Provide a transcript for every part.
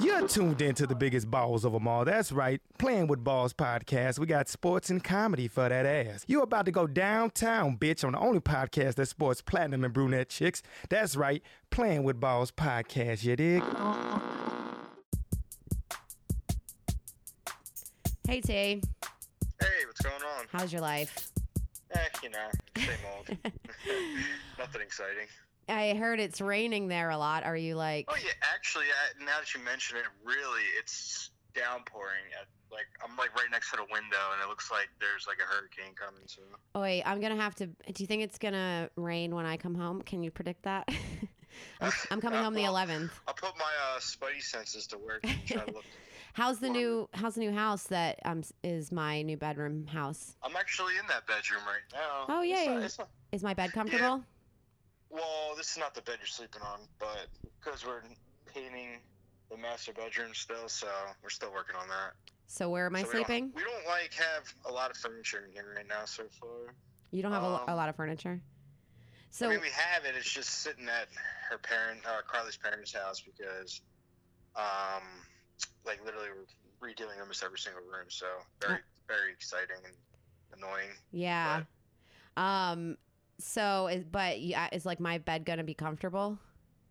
You're tuned in to the biggest balls of them all. That's right. Playing with Balls podcast. We got sports and comedy for that ass. You're about to go downtown, bitch, on the only podcast that sports platinum and brunette chicks. That's right. Playing with Balls podcast, you dig? Hey T, Hey, what's going on? how's your life? Eh, you know, same old. Nothing exciting. I heard it's raining there a lot. Are you like? Oh yeah, actually, I, now that you mention it, really, it's downpouring. At, like I'm like right next to the window, and it looks like there's like a hurricane coming. So Oh wait, I'm gonna have to. Do you think it's gonna rain when I come home? Can you predict that? I'm, I'm coming home the 11th. I'll put my uh, spidey senses to work. And try to look. How's the new How's the new house that um is my new bedroom house? I'm actually in that bedroom right now. Oh, It's yay. not- it's not- Is my bed comfortable? Well, this is not the bed you're sleeping on, but because we're painting the master bedroom still, so we're still working on that. So where am I So we don't- sleeping? We don't like have a lot of furniture in here right now so far. You don't have a, lo- a um, lot of furniture. So I mean, we have it. It's just sitting at her parent, uh, Carly's parents' house because, um, like literally we're redoing almost every single room. So very, very exciting and annoying. yeah. Um. So is but yeah, is like my bed gonna be comfortable?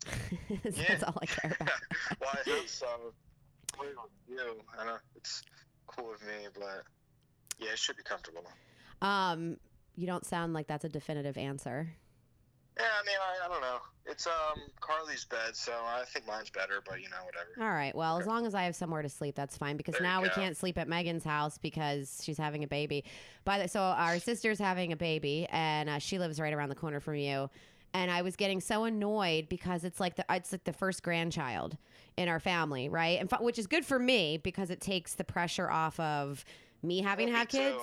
That's Yeah. all I care about. well, I hope so. You? I know it's cool with me, but yeah, it should be comfortable. Um, you don't sound like that's a definitive answer. Yeah, I mean, I, I don't know. It's um Carly's bed, so I think mine's better, but you know, whatever. All right. Well, as long as I have somewhere to sleep, that's fine. Because There now we can't sleep at Megan's house because she's having a baby. By the so our sister's having a baby, and uh, she lives right around the corner from you. And I was getting so annoyed because it's like the it's like the first grandchild in our family, right? And which is good for me because it takes the pressure off of me having to Well, me have too.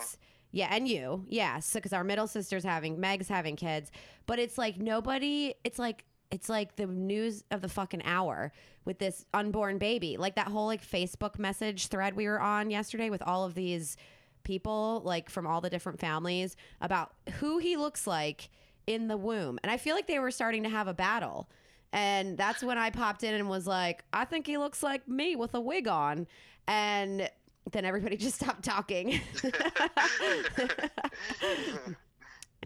Yeah, and you. Yeah, so because our middle sister's having Meg's having kids, but it's like nobody. It's like it's like the news of the fucking hour with this unborn baby. Like that whole like Facebook message thread we were on yesterday with all of these people like from all the different families about who he looks like in the womb. And I feel like they were starting to have a battle. And that's when I popped in and was like, I think he looks like me with a wig on. And then everybody just stopped talking.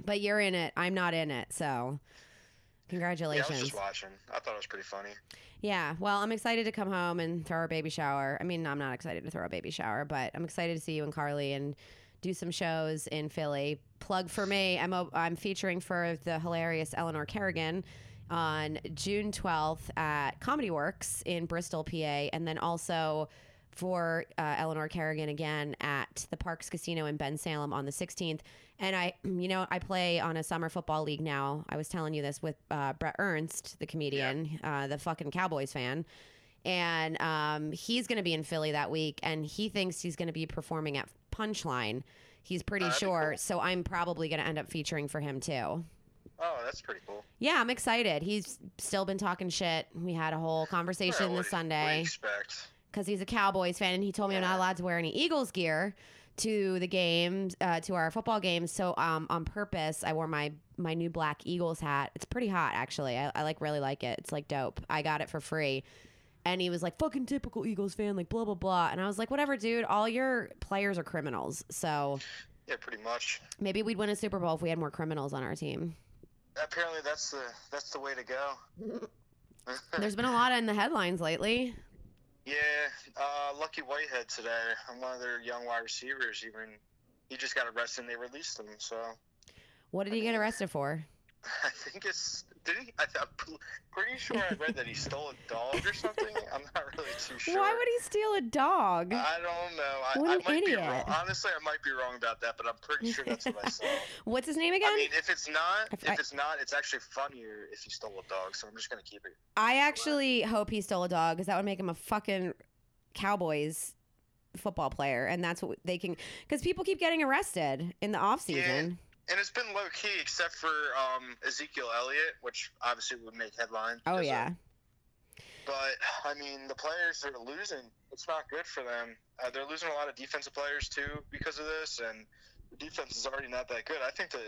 but you're in it. I'm not in it. So Yeah, I was congratulations. just watching. I thought it was pretty funny. Yeah, well, I'm excited to come home and throw a baby shower. I mean, I'm not excited to throw a baby shower, but I'm excited to see you and Carly and do some shows in Philly. Plug for me, I'm a, I'm featuring for the hilarious Eleanor Kerrigan on June 12th at Comedy Works in Bristol, PA, and then also for uh, Eleanor Kerrigan again at the Parx Casino in Bensalem on the 16th. And I, you know, I play on a summer football league now. I was telling you this with uh, Brett Ernst, the comedian, uh, the fucking Cowboys fan. And um, he's going to be in Philly that week, and he thinks he's going to be performing at Punchline. He's pretty that'd sure, cool. so I'm probably going to end up featuring for him too. Oh, that's pretty cool. Yeah, I'm excited. He's still been talking shit. We had a whole conversation Well, this do you- What do Sunday expect? Because he's a Cowboys fan, and he told me I'm not allowed to wear any Eagles gear to the games, uh, to our football games. So um, on purpose, I wore my my new black Eagles hat. It's pretty hot, actually. I, I like really like it. It's like dope. I got it for free. And he was like, fucking typical Eagles fan, like blah, blah, blah. And I was like, whatever, dude. All your players are criminals. So Yeah, pretty much. maybe we'd win a Super Bowl if we had more criminals on our team. Apparently, that's the that's the way to go. There's been a lot in the headlines lately. Yeah, uh, Lucky Whitehead today, I'm one of their young wide receivers, even he just got arrested and they released him. So What did he get arrested for? I think it's did he? I, I'm pretty sure I read that he stole a dog or something. I'm not really too sure. Why would he steal a dog? I don't know. I, What I an might idiot. be wrong. Honestly, I might be wrong about that, but I'm pretty sure that's what I saw. What's his name again? I mean, if it's not, if I- it's not, it's actually funnier if he stole a dog. So I'm just gonna keep it. I actually hope he stole a dog because that would make him a fucking Cowboys football player, and that's what they can. Because people keep getting arrested in the off season. And it's been low key, except for um, Ezekiel Elliott, which obviously would make headlines. Oh of- yeah, But I mean, the players are losing. It's not good for them. Uh, they're losing a lot of defensive players too because of this, and the defense is already not that good. I think the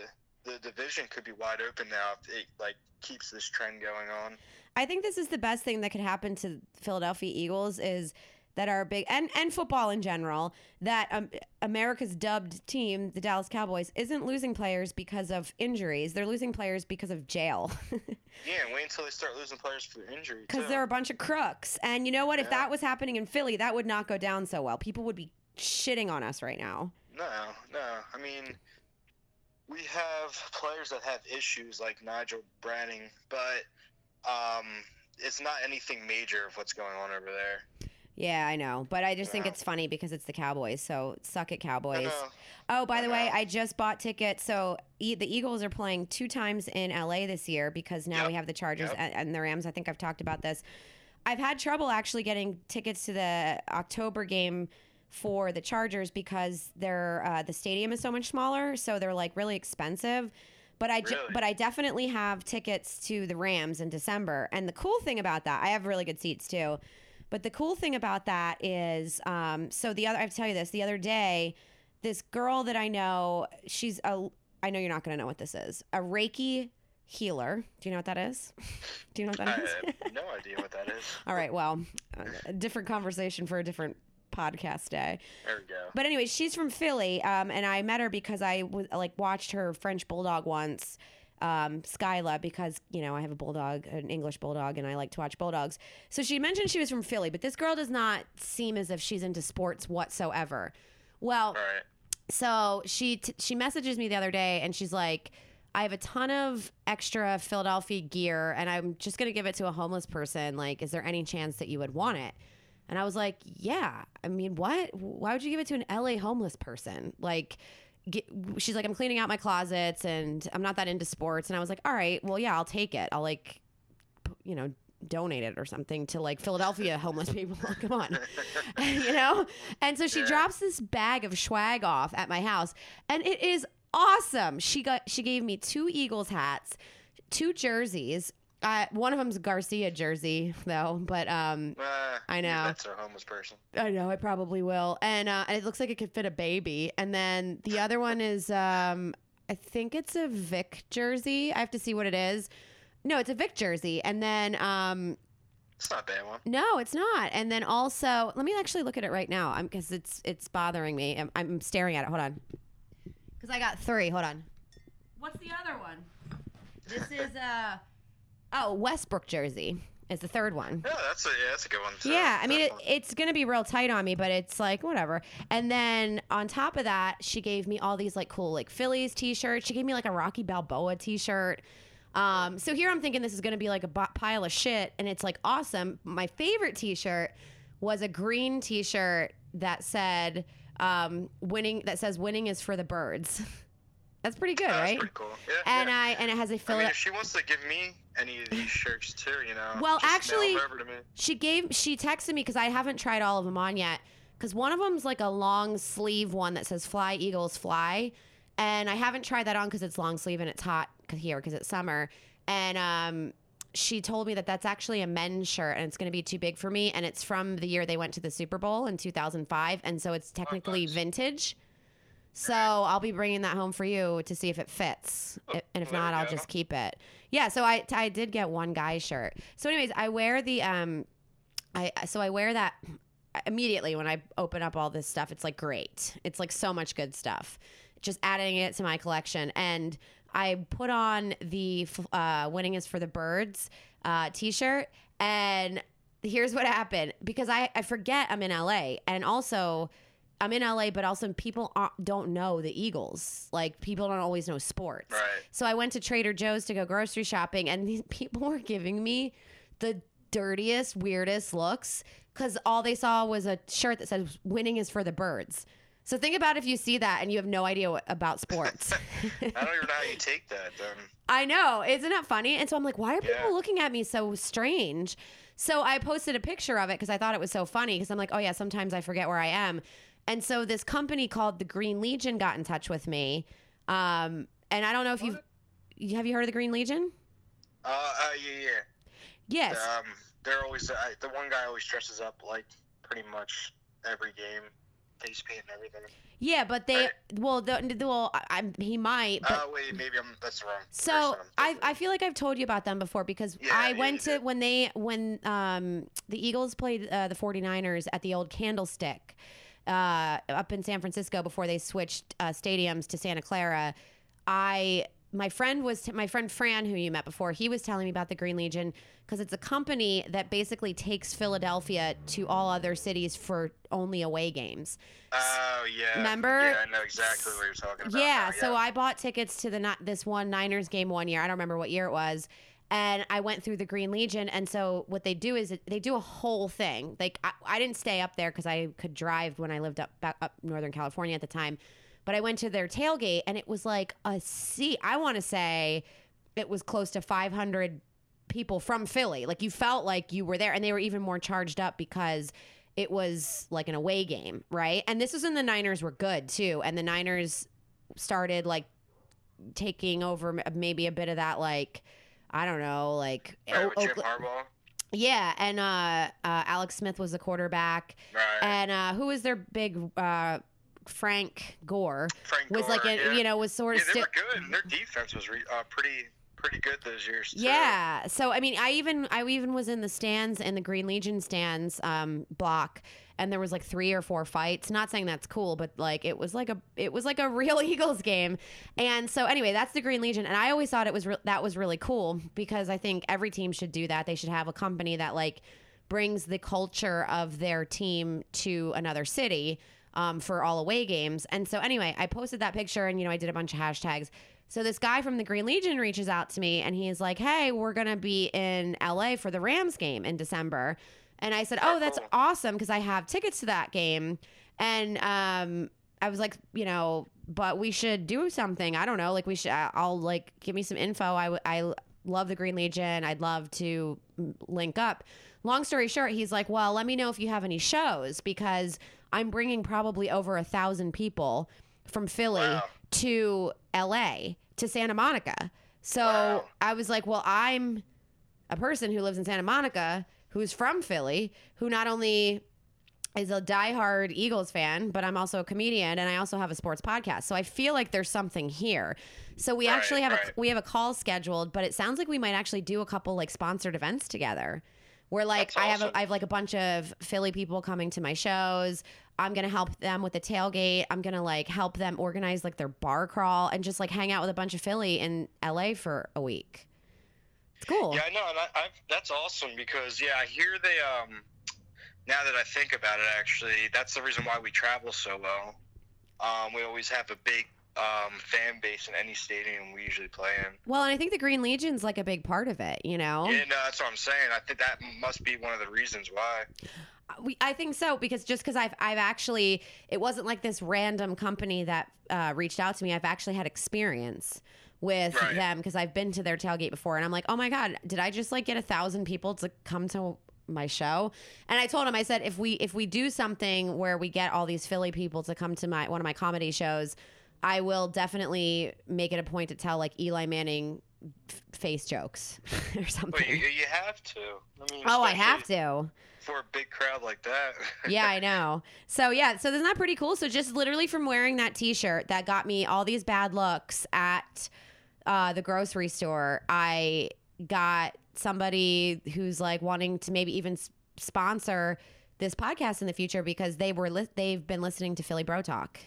the division could be wide open now if it like keeps this trend going on. I think this is the best thing that could happen to Philadelphia Eagles is that are big and and football in general that um, America's dubbed team, the Dallas Cowboys, isn't losing players because of injuries. They're losing players because of jail. Yeah, wait until they start losing players for injury. Because they're a bunch of crooks. And you know what? If that was happening in Philly, that would not go down so well. People would be shitting on us right now. No, no. I mean, we have players that have issues like Nigel Bradham, but um, it's not anything major of what's going on over there. Yeah, I know. But I just think it's funny because it's the Cowboys. So suck it, Cowboys. Oh, by the way. I just bought tickets. So e- the Eagles are playing two times in LA this year because now Yep. we have the Chargers Yep. and, and the Rams. I think I've talked about this. I've had trouble actually getting tickets to the October game for the Chargers because their uh, the stadium is so much smaller, so they're like really expensive. But I Really? but I definitely have tickets to the Rams in December. And the cool thing about that, I have really good seats too. But the cool thing about that is, um, so the other I have to tell you this. The other day, this girl that I know, she's a. I know you're not going to know what this is. A Reiki healer. Do you know what that is? Do you know what I that is? have no idea what that is. All right. Well, a different conversation for a different podcast day. There we go. But anyway, she's from Philly, um, and I met her because I was like watched her French bulldog once, um, Skyla, because you know I have a bulldog, an English bulldog, and I like to watch bulldogs. So she mentioned she was from Philly, but this girl does not seem as if she's into sports whatsoever. Well, right. so she t- she messages me the other day and she's like I have a ton of extra Philadelphia gear and I'm just going to give it to a homeless person like is there any chance that you would want it and I was like yeah I mean what why would you give it to an LA homeless person like get, she's like I'm cleaning out my closets and I'm not that into sports. And I was like all right well yeah I'll take it. I'll like you know donate it or something to like Philadelphia homeless people. Come on. You know? And so she Yeah. drops this bag of swag off at my house and it is awesome. She got she gave me two eagles hats two jerseys uh, one of them's garcia jersey though but um Uh, I know. That's a homeless person. I know I probably will, and uh, and it looks like it could fit a baby. And then the other one is, um, I think it's a Vick jersey. I have to see what it is. No, it's a Vick jersey. And then, um, It's not a bad one. no, it's not. And then also, let me actually look at it right now. I'm because it's it's bothering me. I'm, I'm staring at it. Hold on, because I got three. Hold on. What's the other one? This is uh oh Westbrook jersey is the third one. Yeah, that's a yeah, that's a good one. too. Yeah, I mean, it, it's going to be real tight on me, but it's like whatever. And then on top of that, she gave me all these like cool like Phillies t-shirts. She gave me like a Rocky Balboa t-shirt. Um, so here I'm thinking this is going to be like a pile of shit, and it's like awesome. My favorite t-shirt was a green t-shirt that said um, "winning." That says "winning is for the birds." That's pretty good, that's right? pretty cool. Yeah. And yeah. I and it has a I mean, if she wants to give me any of these shirts too, you know. Well, just actually-. She gave she texted me because I haven't tried all of them on yet. Because one of them's like a long sleeve one that says "Fly Eagles Fly," and I haven't tried that on because it's long sleeve and it's hot here because it's summer. And um, she told me that that's actually a men's shirt and it's going to be too big for me. And it's from the year they went to the Super Bowl in 2005, and so it's technically nice. vintage. So I'll be bringing that home for you to see if it fits, Oh, and if not, I'll just keep it. Yeah. So I I did get one guy's shirt. So anyways, I wear the um I so I wear that immediately when I open up all this stuff. It's like great. It's like so much good stuff. Just adding it to my collection, and I put on the uh, "Winning is for the Birds" uh, T-shirt, and here's what happened because I I forget I'm in LA, and also. I'm in LA, but also people don't know the Eagles. Like people don't always know sports. Right. So I went to Trader Joe's to go grocery shopping, and these people were giving me the dirtiest, weirdest looks because all they saw was a shirt that said "Winning is for the birds." So think about if you see that and you have no idea what, about sports. I don't even know how you take that. Then. I know, isn't that funny? And so I'm like, why are people Yeah. looking at me so strange? So I posted a picture of it because I thought it was so funny because I'm like, oh yeah, sometimes I forget where I am. And so this company called the Green Legion got in touch with me. Um, and I don't know if you've have you heard of the Green Legion? Uh, uh yeah, yeah. Yes. Um, they're always uh, the one guy always dresses up like pretty much every game. face paint and everything. Yeah, but they Right. well, the, the- well, I, I'm- he might. Oh wait, maybe I'm that's the wrong. So I, I feel like I've told you about them before because Yeah, I yeah, went to when they when um the Eagles played uh, the 49ers at the old Candlestick uh, up in San Francisco before they switched uh, stadiums to Santa Clara. I my friend was my friend Fran who you met before. He was telling me about the Green Legion because it's a company that basically takes Philadelphia to all other cities for only away games. Oh yeah. Remember? Yeah, I know exactly what you're talking about. Yeah, now, so I bought tickets to the not this one Niners game one year. I don't remember what year it was. And I went through the Green Legion. And so what they do is they do a whole thing. Like I, I didn't stay up there because I could drive when I lived up back up Northern California at the time. But I went to their tailgate and it was like a sea. I want to say it was close to 500 people from Philly. Like you felt like you were there, and they were even more charged up because it was like an away game, right? And this was when the Niners were good too, and the Niners started like taking over maybe a bit of that like I don't know, like Right, O- Oakland- Harbaugh. yeah, and uh, uh, Alex Smith was the quarterback, Right. and uh, who was their big uh, Frank Gore Frank was like a, yeah. you know was sort Yeah, of they were good. and Their defense was re- uh, pretty pretty good those years. Too. Yeah. So I mean, I even I even was in the stands in the Green Legion stands um, block, and there was like three or four fights. Not saying that's cool, but like it was like a it was like a real Eagles game. And so anyway, that's the Green Legion, and I always thought it was re- that was really cool because I think every team should do that. They should have a company that like brings the culture of their team to another city um, for all away games. And so anyway, I posted that picture, and you know I did a bunch of hashtags. So this guy from the Green Legion reaches out to me and he's like, "Hey, we're going to be in LA for the Rams game in December." And I said, "Oh, that's awesome because I have tickets to that game." And um I was like, you know, but we should do something. I don't know, like we should I'll like give me some info. I I love the Green Legion. I'd love to link up. Long story short, he's like, "Well, let me know if you have any shows because I'm bringing probably over a thousand people from Philly Wow. to LA to Santa Monica. So Wow. I was like, well, I'm a person who lives in Santa Monica who's from Philly, who not only is a diehard Eagles fan, but I'm also a comedian and I also have a sports podcast. So I feel like there's something here. So we actually have right. a we have a call scheduled, but it sounds like we might actually do a couple like sponsored events together. Where like That's I have awesome. a, I have like a bunch of Philly people coming to my shows. I'm gonna help them with the tailgate. I'm gonna like help them organize like their bar crawl and just like hang out with a bunch of Philly in LA for a week. It's cool. Yeah, I know, and I, I've, that's awesome because yeah, I hear they um. Now that I think about it, actually, that's the reason why we travel so well. Um, we always have a big um, fan base in any stadium we usually play in. Well, and I think the Green Legion's like a big part of it, you know? Yeah, no, that's what I'm saying. I think that must be one of the reasons why. We, I think so because just because I've I've actually it wasn't like this random company that uh, reached out to me. I've actually had experience with Right. them because I've been to their tailgate before, and I'm like, oh my god, did I just like get a thousand people to come to my show? And I told him, I said, if we if we do something where we get all these Philly people to come to my one of my comedy shows, I will definitely make it a point to tell like Eli Manning f- face jokes or something. But you, you have to. I mean, oh, I have to. for a big crowd like that. yeah, I know. So yeah, so isn't that pretty cool? So just literally from wearing that T-shirt that got me all these bad looks at uh, the grocery store, I got somebody who's like wanting to maybe even s- sponsor this podcast in the future because they were li- they've been listening to Philly Bro Talk.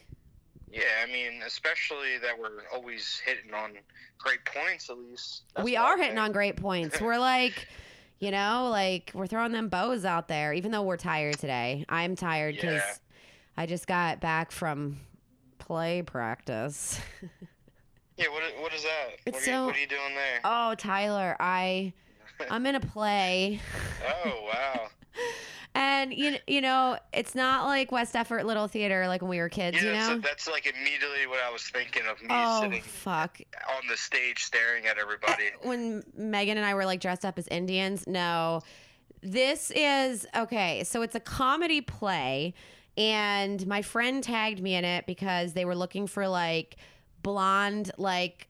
yeah, I mean, especially that we're always hitting on great points. At least That's we are hitting on great points. We're like. You know, like we're throwing them bows out there, even though we're tired today. I'm tired because Yeah. I just got back from play practice. Yeah, what, what is that? It's what, are you, what are you doing there? Oh, Tyler, I I'm in a play. oh, wow. And you you know, it's not like West Effort Little Theater like when we were kids, Yeah, you know? that's like immediately what I was thinking of me oh, sitting fuck. on the stage staring at everybody. When Megan and I were like dressed up as Indians. No. This is okay, so it's a comedy play and my friend tagged me in it because they were looking for like blonde like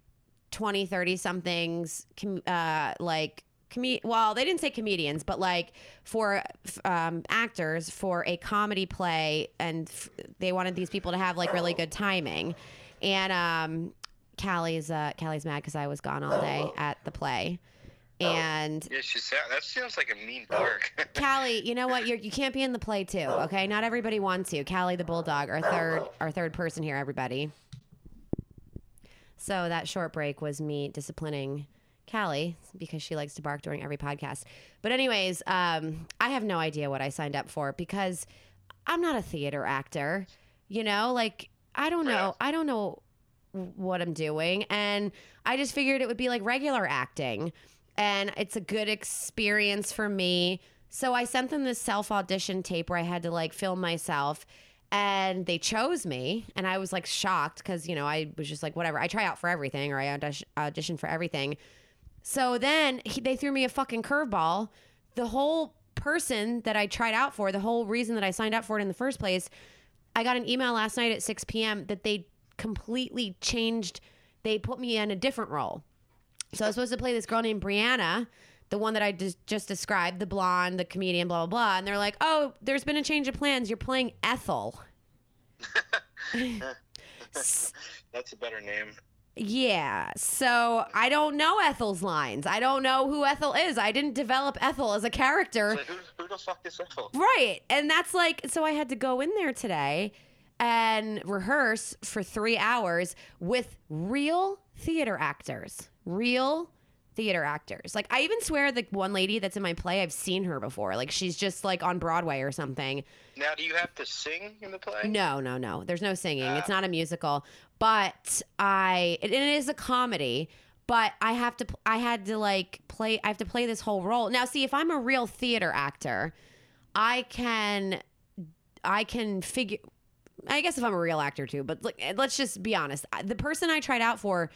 20 30 somethings com- uh like com- well, they didn't say comedians, but like for um, actors for a comedy play, and f- they wanted these people to have like really good timing. And um, Callie's uh, Callie's mad because I was gone all day at the play. And Yeah, she sound, that sounds like a mean bark. Callie, you know what? You're, you can't be in the play too, okay? Not everybody wants you. Callie the bulldog, our third, our third person here. Everybody. So that short break was me disciplining Callie because she likes to bark during every podcast. But anyways, um, I have no idea what I signed up for because I'm not a theater actor. You know, like I don't know. I don't know what I'm doing, and I just figured it would be like regular acting, and it's a good experience for me. So I sent them this self audition tape where I had to like film myself and they chose me and i was like shocked because you know i was just like whatever. I try out for everything or i audition, for everything. So then he, they threw me a fucking curveball. The whole person that i tried out for the whole reason that i signed up for it in the first place i got an email last night at 6 p.m that they completely changed they put me in a different role. So I was supposed to play this girl named Brianna, the one that I just, just described, the blonde, the comedian, blah, blah, blah. And they're like, oh, there's been a change of plans. You're playing Ethel. That's a better name. Yeah. So I don't know Ethel's lines. I don't know who Ethel is. I didn't develop Ethel as a character. Like, who, who the fuck is Ethel? Right. And that's like, so I had to go in there today and rehearse for three hours with real theater actors. Real theater actors. Like, I even swear the one lady that's in my play, I've seen her before. Like, she's just like on Broadway or something. Now, do you have to sing in the play? No, no, no. There's no singing. It's Ah. not a musical. But I, it, it is a comedy. But I have to, I had to like play, I have to play this whole role. Now, see, if I'm a real theater actor, I can, I can figure, I guess if I'm a real actor too, but like, let's just be honest. The person I tried out for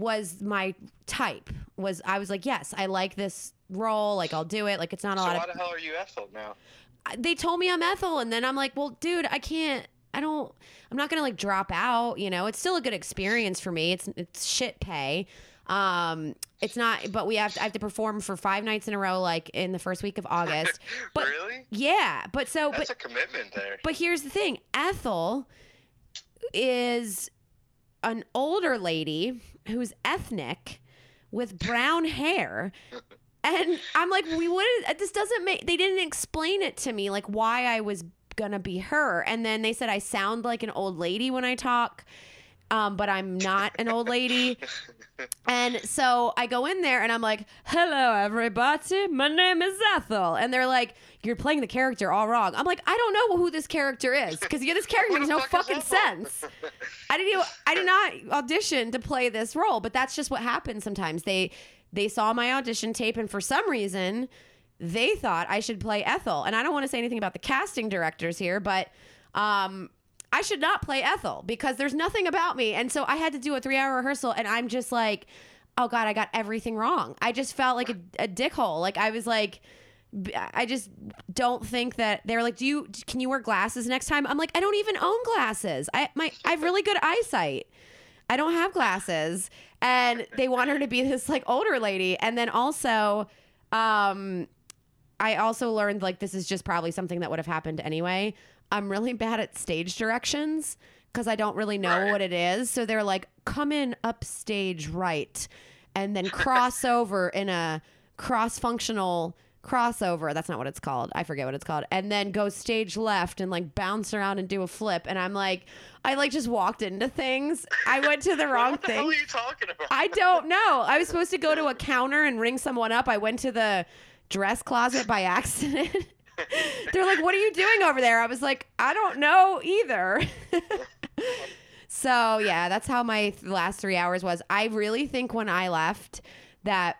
was my type. Was I was like, yes, I like this role. Like, I'll do it. Like, it's not a So lot why of the hell are you Ethel now? they told me I'm Ethel, and then I'm like, well, dude, I can't. I don't. I'm not gonna like drop out. You know, it's still a good experience for me. It's it's shit pay. Um, it's not, but we have to. I have to perform for five nights in a row, like in the first week of August. But really? yeah, but so, That's but a commitment there. but here's the thing: Ethel is an older lady who's ethnic with brown hair. And I'm like, we wouldn't, this doesn't make they didn't explain it to me like why I was gonna be her. And then they said I sound like an old lady when I talk. Um, but I'm not an old lady. And so I go in there and I'm like, hello, everybody. My name is Ethel. And they're like, you're playing the character all wrong. I'm like, I don't know who this character is because you're this character makes no fuck fucking sense. I didn't. Even, I did not audition to play this role, but that's just what happens sometimes. They they saw my audition tape, and for some reason, they thought I should play Ethel. And I don't want to say anything about the casting directors here, but um, I should not play Ethel because there's nothing about me. And so I had to do a three hour rehearsal, and I'm just like, oh god, I got everything wrong. I just felt like a, a dickhole. Like I was like. I just don't think that they're like, do you can you wear glasses next time? I'm like, I don't even own glasses. I my I have really good eyesight. I don't have glasses. And they want her to be this like older lady. And then also, um, I also learned like this is just probably something that would have happened anyway. I'm really bad at stage directions because I don't really know what it is. So they're like, come in upstage right and then cross over in a cross functional crossover. That's not what it's called. I forget what it's called. And then go stage left and like bounce around and do a flip. And I'm like, I like just walked into things. I went to the wrong what the thing. hell are you talking about? I don't know. I was supposed to go to a counter and ring someone up. I went to the dress closet by accident. They're like, "What are you doing over there?" I was like, "I don't know either." so, yeah, that's how my th- last 3 hours was. I really think when I left that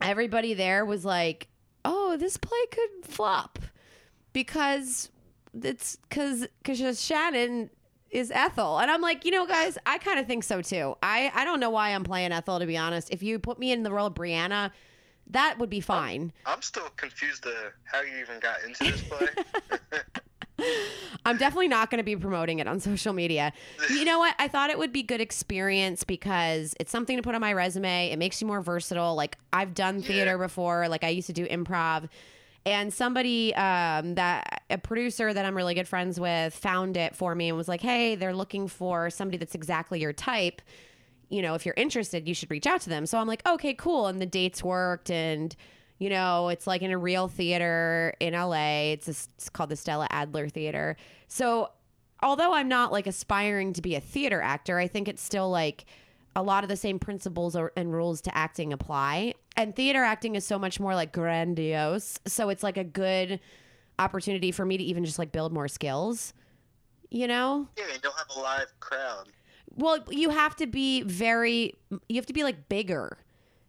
everybody there was like, "Oh, this play could flop." Because it's cuz cuz Shannon is Ethel. And I'm like, you know, guys, I kind of think so too. I, I don't know why I'm playing Ethel, to be honest. If you put me in the role of Brianna, that would be fine. I'm still confused to how you even got into this play. I'm I'm definitely not going to be promoting it on social media. You know what? I thought it would be good experience because it's something to put on my resume. It makes you more versatile. Like I've done theater before. Like I used to do improv. And somebody um, that a producer that I'm really good friends with found it for me and was like, "Hey, they're looking for somebody that's exactly your type. You know, if you're interested, you should reach out to them." So I'm like, "Okay, cool." And the dates worked, and you know, it's like in a real theater in LA. It's, a, it's called the Stella Adler Theater. So although I'm not like aspiring to be a theater actor, I think it's still like a lot of the same principles or, and rules to acting apply. And theater acting is so much more like grandiose. So it's like a good opportunity for me to even just like build more skills, you know? Yeah, you don't have a live crowd. Well, you have to be very, you have to be like bigger.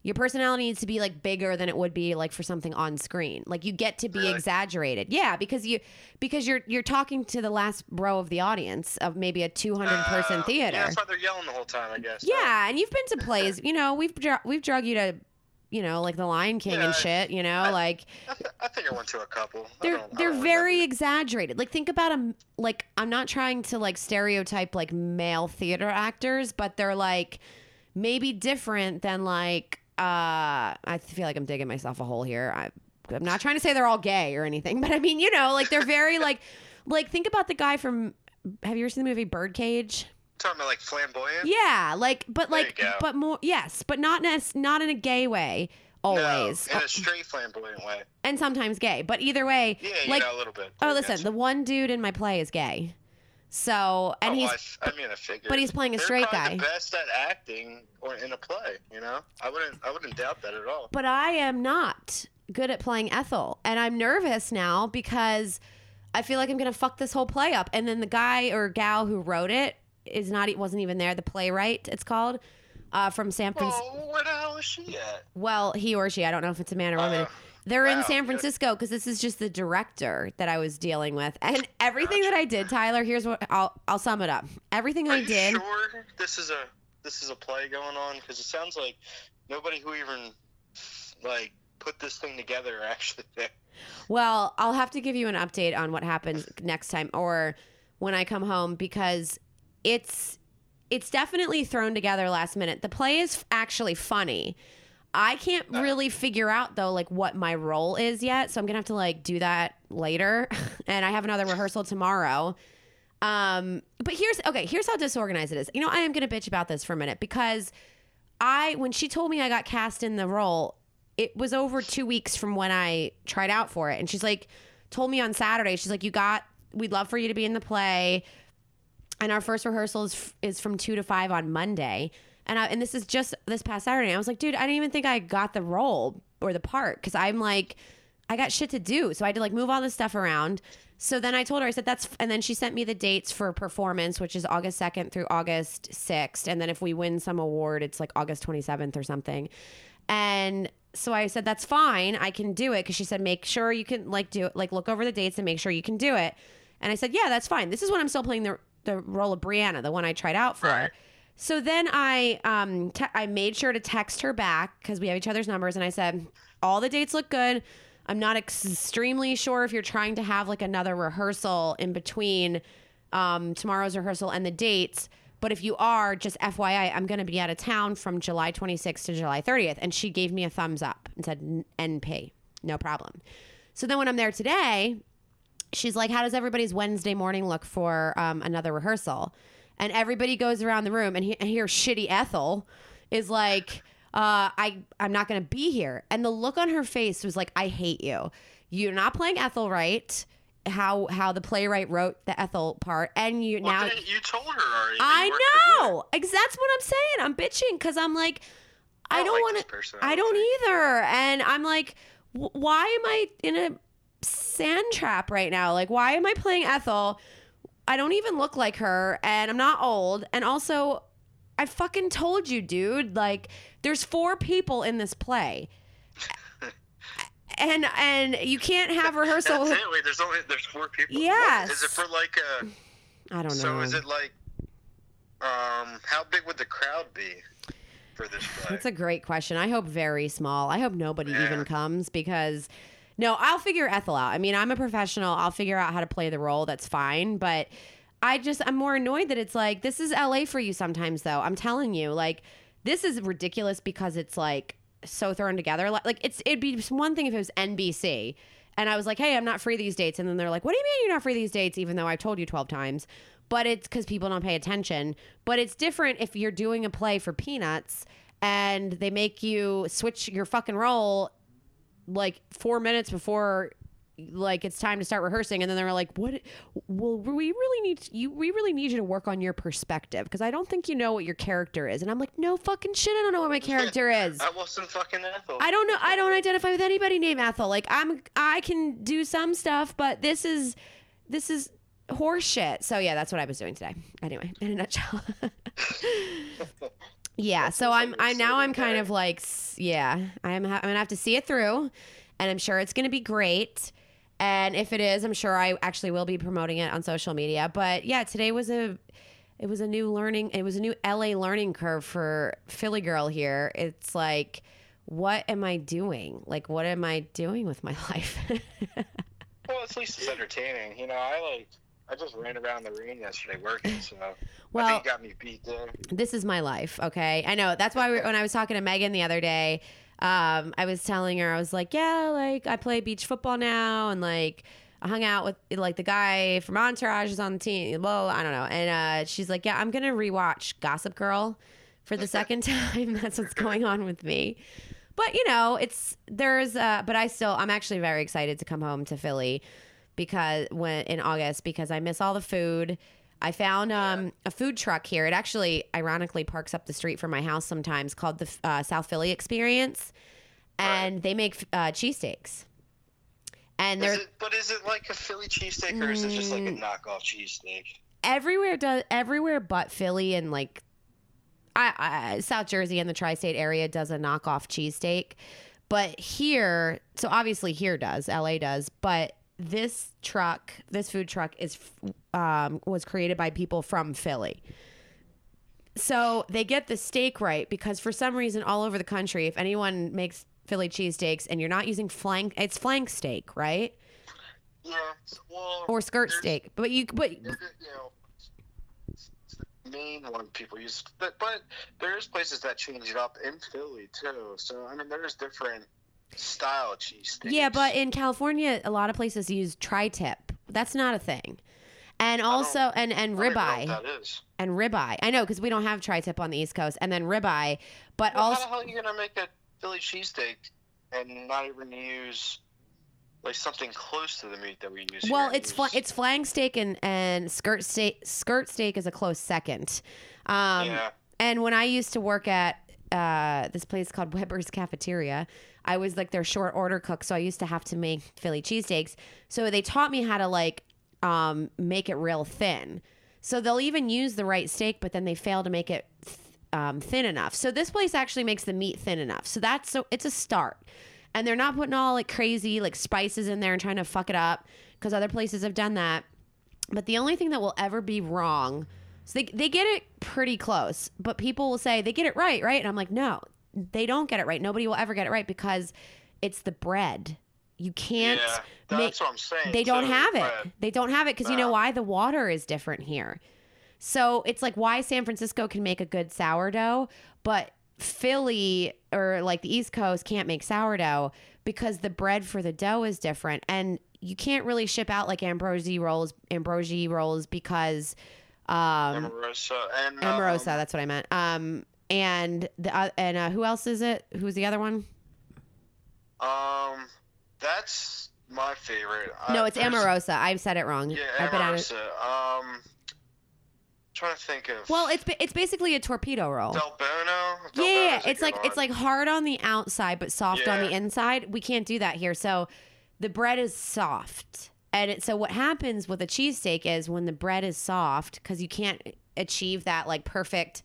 Your personality needs to be like bigger than it would be like for something on screen. Like you get to be Really? exaggerated. Yeah, because you because you're you're talking to the last row of the audience of maybe a 200 person Uh, theater. Yeah, that's why they're yelling the whole time, I guess. Yeah, and you've been to plays. You know, we've dr- we've drug you to, you know, like the Lion King Yeah, and shit. You know, like I, th- I think I went to a couple. They're they're very remember. exaggerated. Like think about them. Like I'm not trying to like stereotype like male theater actors, but they're like maybe different than like. uh I feel like I'm digging myself a hole here. I, I'm not trying to say they're all gay or anything, but I mean, you know, like they're very like, like think about the guy from. Have you ever seen the movie Birdcage? Talking about like flamboyant. Yeah, like but like but more yes, but not in a, not in a gay way always. No, in a straight flamboyant way. and sometimes gay. But either way, Yeah, you like know, a little bit. oh listen, the one dude in my play is gay. So and oh, he's I mean, I figured. but he's playing a They're straight guy. The best at acting or in a play. You know, I wouldn't. I wouldn't doubt that at all. but I am not good at playing Ethel, and I'm nervous now because I feel like I'm gonna fuck this whole play up. And then the guy or gal who wrote it is not e, wasn't even there. The playwright, it's called, uh, from San Francisco. Oh, where the hell is she at? Well, he or she, I don't know if it's a man or woman. Uh, They're in San. Francisco because this is just the director that I was dealing with, and everything that I did, Tyler. Here's what I'll I'll sum it up. Everything Are I did. sure this is a this is a play going on? Because it sounds like nobody who even like put this thing together actually there. Well, I'll have to give you an update on what happens next time or when I come home because it's it's definitely thrown together last minute. The play is actually funny. I can't really figure out though like what my role is yet, so I'm going to have to like do that later and I have another rehearsal tomorrow. Um but here's okay, here's how disorganized it is. You know, I am going to bitch about this for a minute because I when she told me I got cast in the role, it was over two weeks from when I tried out for it, and she's like, told me on Saturday, she's like, you got, we'd love for you to be in the play, and our first rehearsal is is from two to five on Monday, and I, and this is just this past Saturday. I was like, dude, I didn't even think I got the role or the part because I'm like, I got shit to do, so I had to like move all this stuff around. So then I told her, I said, that's, and then she sent me the dates for performance, which is August 2nd through August 6th. And then if we win some award, it's like August 27th or something. And so I said, that's fine. I can do it. Cause she said, make sure you can like do it, like look over the dates and make sure you can do it. And I said, yeah, that's fine. This is when I'm still playing the, the role of Brianna, the one I tried out for. Right. So then I um te- I made sure to text her back because we have each other's numbers, and I said all the dates look good. I'm not ex- extremely sure if you're trying to have like another rehearsal in between um, tomorrow's rehearsal and the dates. But if you are, just FYI, I'm going to be out of town from July 26th to July 30th. And she gave me a thumbs up and said, NP, no problem. So then when I'm there today, she's like, "How does everybody's Wednesday morning look for um, another rehearsal?" And everybody goes around the room, and, he, and here, shitty Ethel is like, uh, "I I'm not going to be here." And the look on her face was like, "I hate you. You're not playing Ethel right." How how the playwright wrote the Ethel part, and you Well, now you told her already. I you weren't gonna do know. Ex- That's what I'm saying. I'm bitching because I'm like, I, don't don't like wanna, I I don't either. And I'm like, wh- why am I in a sand trap right now? Like, why am I playing Ethel? I don't even look like her, and I'm not old. And also, I fucking told you, dude. Like, there's four people in this play. And and you can't have rehearsal. That's it. Wait, there's only there's four people. Yes. Is it for like a? I don't know. So is it like? Um, how big would the crowd be for this play? That's a great question. I hope very small. I hope nobody Yeah. even comes because No, I'll figure Ethel out. I mean, I'm a professional. I'll figure out how to play the role. That's fine. But I just, I'm more annoyed that it's like, this is LA for you sometimes, though. I'm telling you, like, this is ridiculous because it's like so thrown together. Like, it's, it'd be one thing if it was NBC and I was like, hey, I'm not free these dates. And then they're like, what do you mean you're not free these dates? Even though I've told you 12 times. But it's because people don't pay attention. But it's different if you're doing a play for peanuts and they make you switch your fucking role like four minutes before like it's time to start rehearsing and then they were like what well we really need to, you we really need you to work on your perspective because i don't think you know what your character is. And i'm like no fucking shit i don't know what my character is. I wasn't fucking Ethel. i don't know i don't identify with anybody named ethel. Like i'm i can do some stuff but this is this is horseshit. So yeah that's what i was doing today. Anyway in a nutshell yeah so i'm I'm now i'm kind of like yeah i'm ha- i'm gonna have to see it through and i'm sure it's gonna be great and if it is i'm sure i actually will be promoting it on social media but yeah today was a it was a new learning it was a new la learning curve for philly girl here it's like what am i doing like what am i doing with my life Well, at least it's entertaining. You know, I like. I just ran around the ring yesterday working, so I think you got me beat there. this is my life okay? I know. That's why we, when i was talking to megan the other day um, i was telling her i was like yeah like i play beach football now and like i hung out with like the guy from entourage is on the team well i don't know. And uh, she's like yeah i'm gonna rewatch gossip girl for the second time. That's what's going on with me. But you know it's there's uh but i still i'm actually very excited to come home to philly because when in august because i miss all the food i found um a food truck here it actually ironically parks up the street from my house sometimes called the uh, south philly experience and they make uh, cheesesteaks and they're it, but is it like a Philly cheesesteak or is it just like a Mm. knockoff cheesesteak? everywhere does everywhere but Philly and like I, I South Jersey and the tri-state area does a knockoff cheesesteak. But here, so obviously here does, LA does, but this truck, this food truck is um, was created by people from Philly. So they get the steak right because for some reason all over the country, if anyone makes Philly cheesesteaks and you're not using flank, it's flank steak, right? Yeah. Well, Or skirt steak. But you, but you know, it's the main one people use, but but there's places that change it up in Philly too. So I mean, there's different style cheesesteaks. Yeah, but in California, a lot of places use tri-tip. That's not a thing. And also, and and I don't even know ribeye, what that is. and ribeye. I know because we don't have tri-tip on the East Coast, and then ribeye. But Well, also, how the hell are you gonna make a Philly cheesesteak and not even use like something close to the meat that we use? well, here? it's fl- it's flank steak and and skirt steak. Skirt steak is a close second. Um, yeah. And when I used to work at uh, this place called Weber's Cafeteria, I was like their short order cook. So I used to have to make Philly cheesesteaks. So they taught me how to like um, make it real thin. So they'll even use the right steak, but then they fail to make it th- um, thin enough. So this place actually makes the meat thin enough. So that's so it's a start. And they're not putting all like crazy like spices in there and trying to fuck it up because other places have done that. But the only thing that will ever be wrong, so they, they get it pretty close, but people will say they get it right, right? And I'm like, no, they don't get it right. Nobody will ever get it right because it's the bread. You can't yeah, make that's what I'm saying. they don't have it. but- They don't have it because you know why? The water is different here. So it's like why San Francisco can make a good sourdough, but Philly or like the East Coast can't make sourdough because the bread for the dough is different. And you can't really ship out like Ambrosi rolls, Ambrosi rolls because um Amorosa and Amorosa, um, that's what I meant. Um and the uh, and uh, who else is it? Who's the other one? Um, that's my favorite. no, Uh, it's there's- Amorosa. I've said it wrong. Yeah, I've been at it. Amorosa. Um, trying to think of. Well, it's it's basically a torpedo roll. Del Buono. Del yeah, Buono's it's like it's like hard on the outside but soft on the inside. We can't do that here. So the bread is soft. And it, so what happens with a cheesesteak is when the bread is soft cuz you can't achieve that like perfect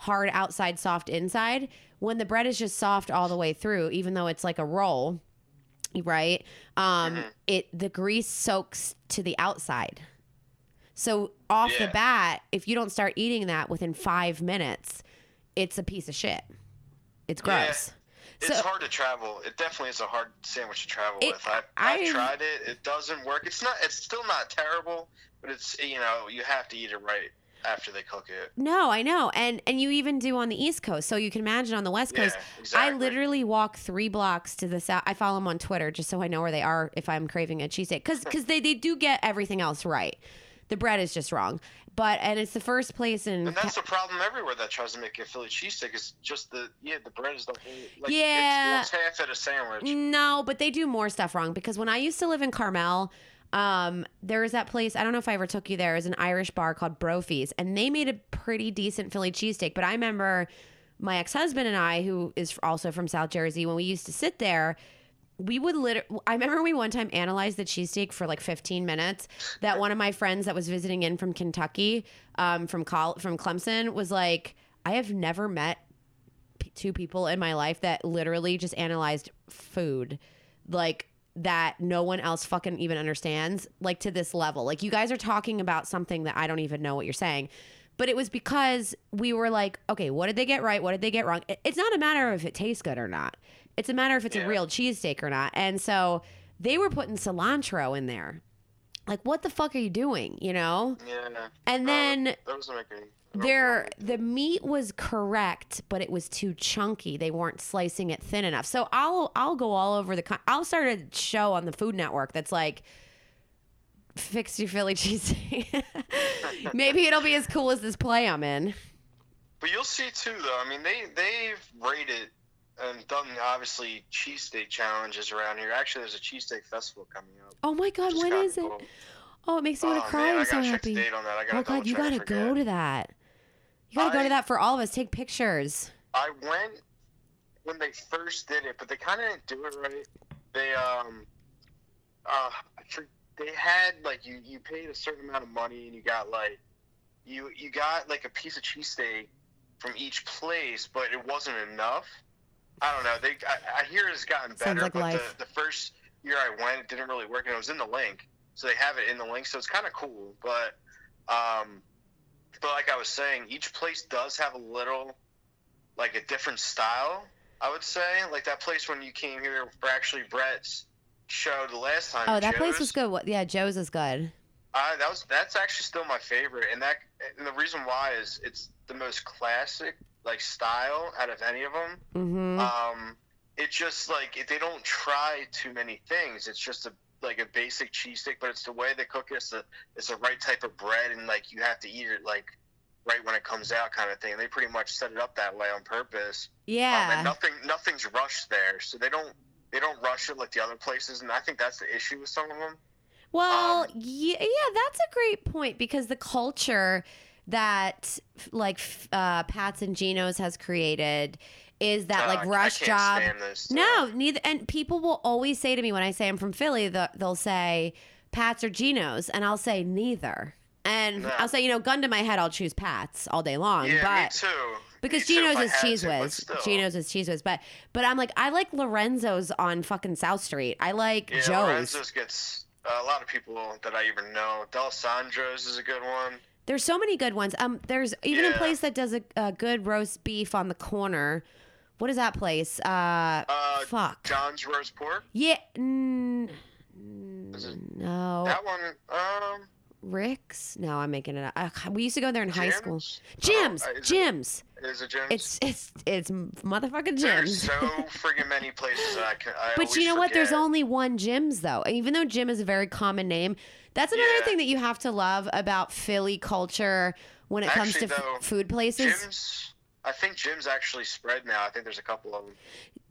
hard outside soft inside, when the bread is just soft all the way through even though it's like a roll, right? Um Mhm. it the grease soaks to the outside. So off the bat, if you don't start eating that within 5 minutes, it's a piece of shit. It's Yeah. gross. It's So- hard to travel. It definitely is a hard sandwich to travel It- with. I, I- I've tried it. It doesn't work. It's not. It's still not terrible, but it's you know you have to eat it right after they cook it. No, I know. And and you even do on the East Coast. So you can imagine on the West Yeah, Coast. exactly. I literally walk three blocks to the south. I follow them on Twitter just so I know where they are if I'm craving a cheesesteak. Because they, they do get everything else right. The bread is just wrong. But, and it's the first place in. And that's the problem everywhere that tries to make a Philly cheesesteak is just the yeah the bread is the whole like Yeah. it's, it's half at a sandwich. No, but they do more stuff wrong because when I used to live in Carmel, um, there was that place. I don't know if I ever took you there. Was an Irish bar called Brophy's, and they made a pretty decent Philly cheesesteak. But I remember my ex husband and I, who is also from South Jersey, when we used to sit there. We would literally. I remember we one time analyzed the cheesesteak for like 15 minutes. That one of my friends that was visiting in from Kentucky, um, from Col- from Clemson, was like, "I have never met two people in my life that literally just analyzed food like that no one else fucking even understands like to this level. Like you guys are talking about something that i don't even know what you're saying. But it was because we were like okay what did they get right? What did they get wrong? It's not a matter of if it tastes good or not. It's a matter if it's a real cheesesteak or not. And so they were putting cilantro in there. Like what the fuck are you doing you know? Yeah. and No, then that doesn't make any. There the meat was correct but it was too chunky they weren't slicing it thin enough so i'll i'll go all over the con- i'll start a show on the food network that's like fix your philly cheesesteak maybe it'll be as cool as this play i'm in But you'll see too, though. I mean, they they've rated and done obviously cheesesteak challenges around here. Actually, there's a cheesesteak festival coming up. oh my god when is is when kinda is it oh it makes me want Oh, to cry man, i'm so happy date on that. I oh god you gotta go to that you gotta go to that for all of us take pictures I went when they first did it, but they kind of didn't do it right. They um, uh, they had like you you paid a certain amount of money and you got like you you got like a piece of cheesesteak from each place, but it wasn't enough. I don't know. They I, I hear it's gotten better, like but life. the the first year I went, it didn't really work, and it was in the Linc, so they have it in the Linc, so it's kind of cool. But um, but like I was saying, each place does have a little like a different style. I would say like that place when you came here for actually Brett's show the last time. oh that place was good what yeah joe's is good I, that was that's actually still my favorite, and that and the reason why is it's the most classic like style out of any of them. mm-hmm Um, it just like it, they don't try too many things. It's just a like a basic cheesesteak, but it's the way they cook it. It's the it's the right type of bread, and like you have to eat it like right when it comes out, kind of thing. They pretty much set it up that way on purpose. Um, yeah and nothing nothing's rushed there, so they don't they don't rush it like the other places, and I think that's the issue with some of them. Well, Um, yeah, yeah, that's a great point because the culture that like uh, Pat's and Geno's has created is that Uh, like rush job. No, neither. And people will always say to me when I say I'm from Philly, the, they'll say Pat's or Geno's, and I'll say neither. And No. I'll say, you know, gun to my head, I'll choose Pat's all day long. yeah, but me too. because Me too, Geno's I is Cheez Whiz. Geno's is Cheez Whiz. But but I'm like, I like Lorenzo's on fucking South Street. I like Yeah, Joe's. Lorenzo's gets uh, a lot of people that I even know. Del D'Alessandro's is a good one. There's so many good ones. Um, there's even a place that does a, a good roast beef on the corner. What is that place? Uh, Uh, fuck. John's roast pork. Yeah. Mm, Is no. That one. Um. Rick's? No, I'm making it up. Uh, we used to go there in high school. Jim's. Oh, is it- Jim's. It Jim's? It's it's it's motherfucking There's so friggin' many places that I can. I But you know what? There's only one Jim's though. Even though Jim is a very common name, that's another Yeah. thing that you have to love about Philly culture when it comes Actually, to f- food places. Jim's. I think Jim's actually spread now. I think there's a couple of them.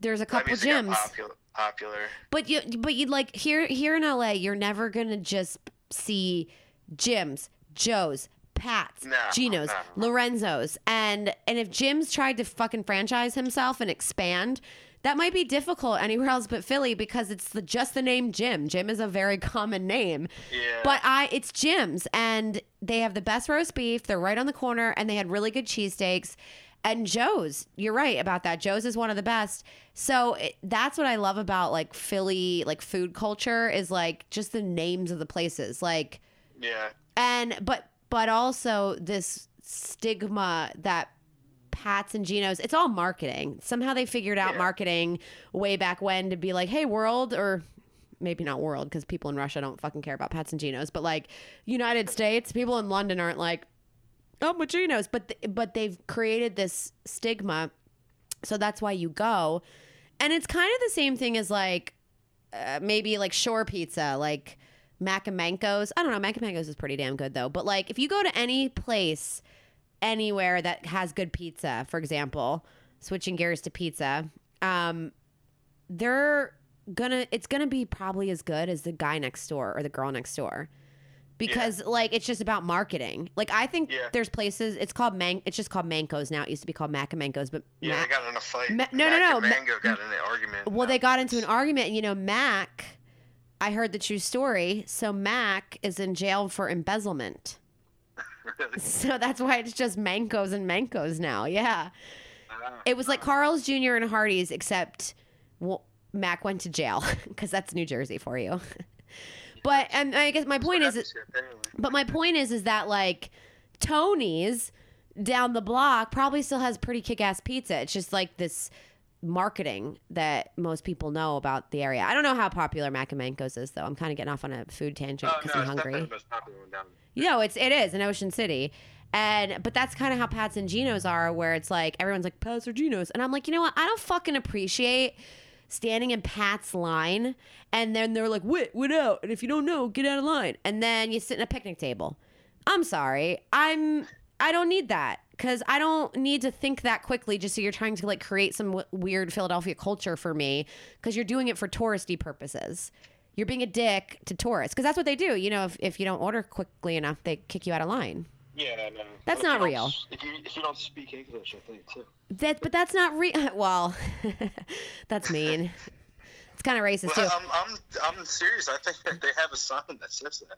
There's a couple Jim's. Popular. popular. But you, but you like here, here in LA, you're never gonna just see Jim's, Joe's, Pat's, No, Geno's, no. Lorenzo's, and and if Jim's tried to fucking franchise himself and expand, that might be difficult anywhere else but Philly because it's the, just the name Jim. Jim is a very common name. Yeah. But I, it's Jim's, and they have the best roast beef. They're right on the corner, and they had really good cheesesteaks. And Joe's, you're right about that. Joe's is one of the best. So it, that's what I love about like Philly, like food culture, is like just the names of the places, like yeah. and but but also this stigma that Pat's and Geno's, it's all marketing. Somehow they figured out Yeah. marketing way back when to be like, hey, world, or maybe not world, because people in Russia don't fucking care about Pat's and Geno's, but like United States, people in London aren't like, oh, Geno's. But, th- but they've created this stigma. So that's why you go. And it's kind of the same thing as like uh, maybe like shore pizza, like Mac and Manco's. I don't know. Mac and Manco's is pretty damn good though. But like if you go to any place anywhere that has good pizza, for example, switching gears to pizza, um, they're gonna it's gonna be probably as good as the guy next door or the girl next door. Because like it's just about marketing. Like I think Yeah. there's places it's called Man it's just called Manco's now. It used to be called Mac and Manco's, but Yeah, Mac- they got in a fight. Ma- no, no, Mac no, and Ma- got in an argument. well, they got into an argument, and you know, Mac. I heard the true story. So Mac is in jail for embezzlement. Really? So that's why it's just Mancos and Mancos now. Yeah, ah. it was like Carl's Jr. and Hardee's, except well, Mac went to jail because that's New Jersey for you. But and I guess my point is, but my point is, is that like Tony's down the block probably still has pretty kick-ass pizza. It's just like this marketing that most people know about the area. I don't know how popular Mac and Manco's is though. I'm kind of getting off on a food tangent Oh, because no, I'm hungry. the most popular No, it's it is in Ocean City. And but that's kind of how Pat's and Geno's are, where it's like everyone's like Pat's or Geno's, and I'm like, you know what? I don't fucking appreciate standing in Pat's line, and then they're like, "Wit, wit out," and if you don't know, get out of line, and then you sit in a picnic table. I'm sorry, I'm I don't need that because I don't need to think that quickly just so you're trying to like create some w- weird Philadelphia culture for me because you're doing it for touristy purposes. You're being a dick to tourists because that's what they do. You know, if, if you don't order quickly enough, they kick you out of line. Yeah, no. That's But not real. If you if you don't speak English, I think too. That, but that's not real. Well, that's mean. It's kind of racist too. I'm I'm I'm serious. I think that they have a sign that says that.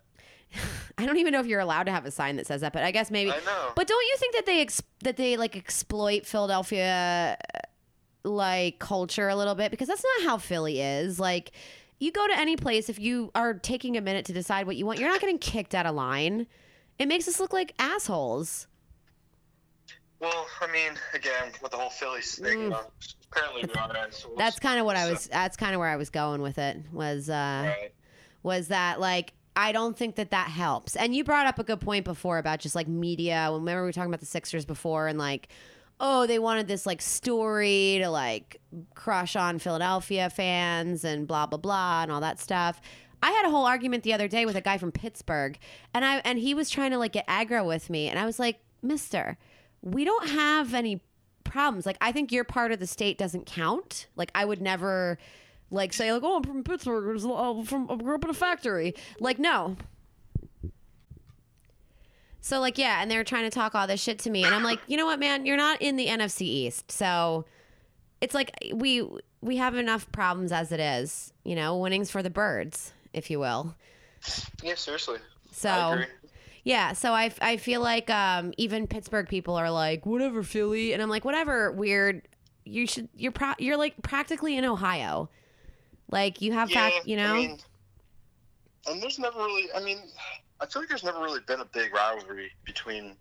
I don't even know if you're allowed to have a sign that says that, but I guess maybe. I know. But don't you think that they ex- that they like exploit Philadelphia uh, like culture a little bit because that's not how Philly is. Like you go to any place if you are taking a minute to decide what you want, you're not getting kicked out of line. It makes us look like assholes. Well, I mean, again, with the whole Philly thing, Mm. uh, apparently we are assholes. That's kind of what I was that's kind of where I was going with it was uh Right. was that like I don't think that that helps. And you brought up a good point before about just like media. Remember we were talking about the Sixers before and like oh they wanted this like story to like crush on Philadelphia fans and blah blah blah and all that stuff. I had a whole argument the other day with a guy from Pittsburgh and I and he was trying to like get aggro with me and I was like, "Mister, we don't have any problems. Like I think your part of the state doesn't count. Like I would never like say like oh I'm from Pittsburgh oh, from I grew up in a factory. Like no. So like yeah, and they're trying to talk all this shit to me, and I'm like, you know what, man, you're not in the NFC East, so it's like we we have enough problems as it is. You know, winnings for the birds, if you will. Yeah, seriously. So yeah, so I, I feel like um, even Pittsburgh people are like whatever Philly, and I'm like whatever weird. You should you're pro- you're like practically in Ohio, like you have Yeah, fact you know. I mean, and there's never really. I mean, I feel like there's never really been a big rivalry between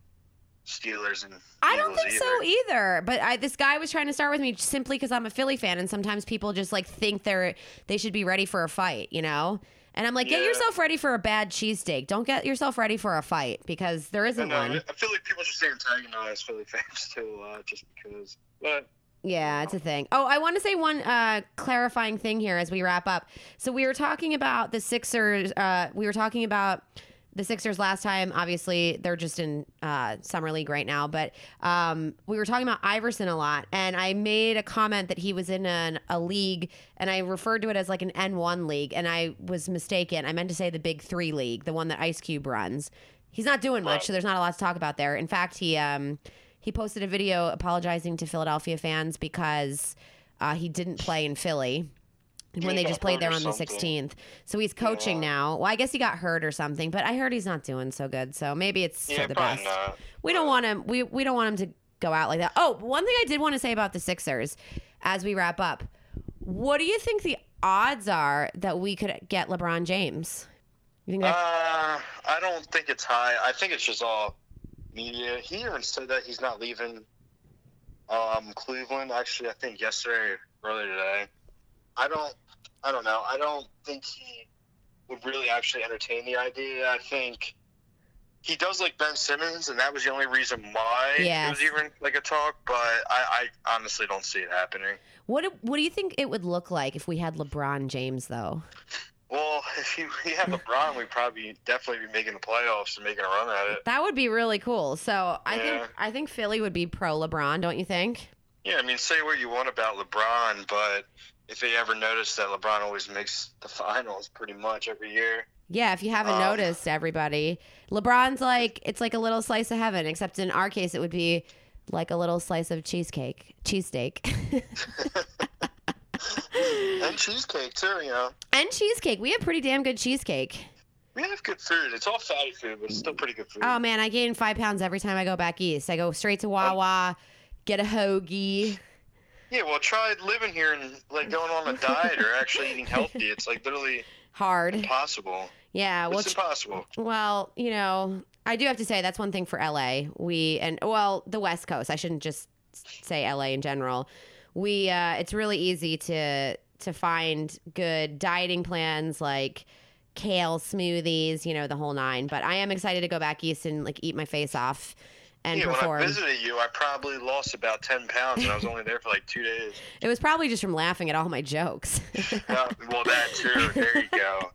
Steelers and. I don't think so either. But I, this guy was trying to start with me simply because I'm a Philly fan, and sometimes people just like think they're they should be ready for a fight, you know. And I'm like, get Yeah. yourself ready for a bad cheesesteak. Don't get yourself ready for a fight because there I isn't know. one. I feel like people just antagonize Philly fans too a lot just because. But Yeah, it's a thing. Oh, I want to say one uh, clarifying thing here as we wrap up. So we were talking about the Sixers. Uh, we were talking about the Sixers last time. Obviously, they're just in uh, summer league right now. But um, we were talking about Iverson a lot, and I made a comment that he was in an, a league, and I referred to it as like an N1 league, and I was mistaken. I meant to say the Big Three league, the one that Ice Cube runs. He's not doing much, so there's not a lot to talk about there. In fact, he um, he posted a video apologizing to Philadelphia fans because uh, he didn't play in Philly when they just played there on the 16th. So he's coaching Yeah. now. Well, I guess he got hurt or something, but I heard he's not doing so good. So maybe it's yeah, for the best. not. We don't want him. We we don't want him to go out like that. Oh, one thing I did want to say about the Sixers as we wrap up. What do you think the odds are that we could get LeBron James? You think that? Uh, I don't think it's high. I think it's just all media. He even said that he's not leaving Um, Cleveland, actually, I think yesterday, earlier today. I don't, I don't know. I don't think he would really actually entertain the idea. I think he does like Ben Simmons, and that was the only reason why Yes. it was even like a talk. But I, I honestly don't see it happening. What do, what do you think it would look like if we had LeBron James though? Well, if you, we had LeBron, we'd probably definitely be making the playoffs and making a run at it. That would be really cool. So I Yeah. think I think Philly would be pro LeBron, don't you think? Yeah, I mean, say what you want about LeBron, but if you ever noticed that LeBron always makes the finals pretty much every year. Yeah, if you haven't Um, noticed, everybody, LeBron's like it's like a little slice of heaven. Except in our case, it would be like a little slice of cheesecake, cheesesteak, And cheesecake, too, you know. and cheesecake. We have pretty damn good cheesecake. We have good food. It's all fatty food, but it's still pretty good food. Oh man, I gain five pounds every time I go back east. I go straight to Wawa, get a hoagie. Yeah, well, try living here and like going on a diet or actually eating healthy. It's like literally Hard. impossible. Yeah. Well, It's impossible. Well, you know, I do have to say that's one thing for LA. We and well, the West Coast. I shouldn't just say LA in general. We uh it's really easy to to find good dieting plans like kale smoothies, you know, the whole nine. But I am excited to go back east and like eat my face off and yeah, when I visited you, I probably lost about 10 pounds, and I was only there for like two days. It was probably just from laughing at all my jokes. Uh, well, that too. There you go.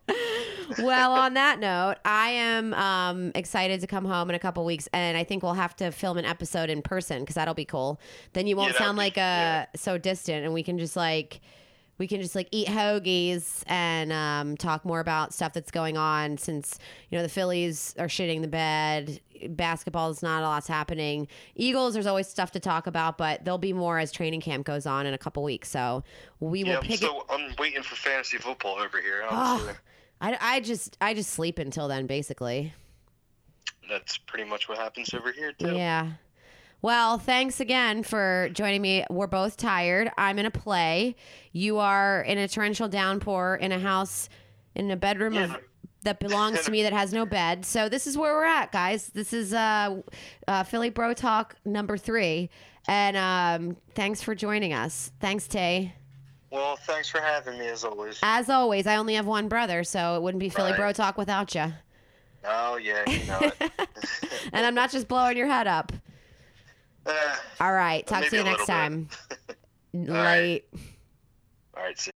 well, on that note, I am um, excited to come home in a couple weeks, and I think we'll have to film an episode in person because that'll be cool. Then you won't would sound be- like uh, yeah. so distant, and we can just like we can just like eat hoagies and um, talk more about stuff that's going on. Since you know the Phillies are shitting the bed, basketball is not a lot's happening. Eagles, there's always stuff to talk about, but there'll be more as training camp goes on in a couple weeks. So we will Yeah, pick it. I'm waiting for fantasy football over here. Oh, I, I just I just sleep until then, basically. That's pretty much what happens over here, too. Yeah. Well, thanks again for joining me. We're both tired. I'm in a play. You are in a torrential downpour in a house in a bedroom of Yeah. That belongs to me that has no bed. So this is where we're at, guys. This is uh, uh Philly Bro Talk number 3. And um thanks for joining us. Thanks, Tay. Well, thanks for having me, as always. As always, I only have one brother, so it wouldn't be Philly Right. Bro Talk without you. Oh, yeah, you know it. And I'm not just blowing your head up. Eh, All right. Talk to you next time. right. Late. all right, see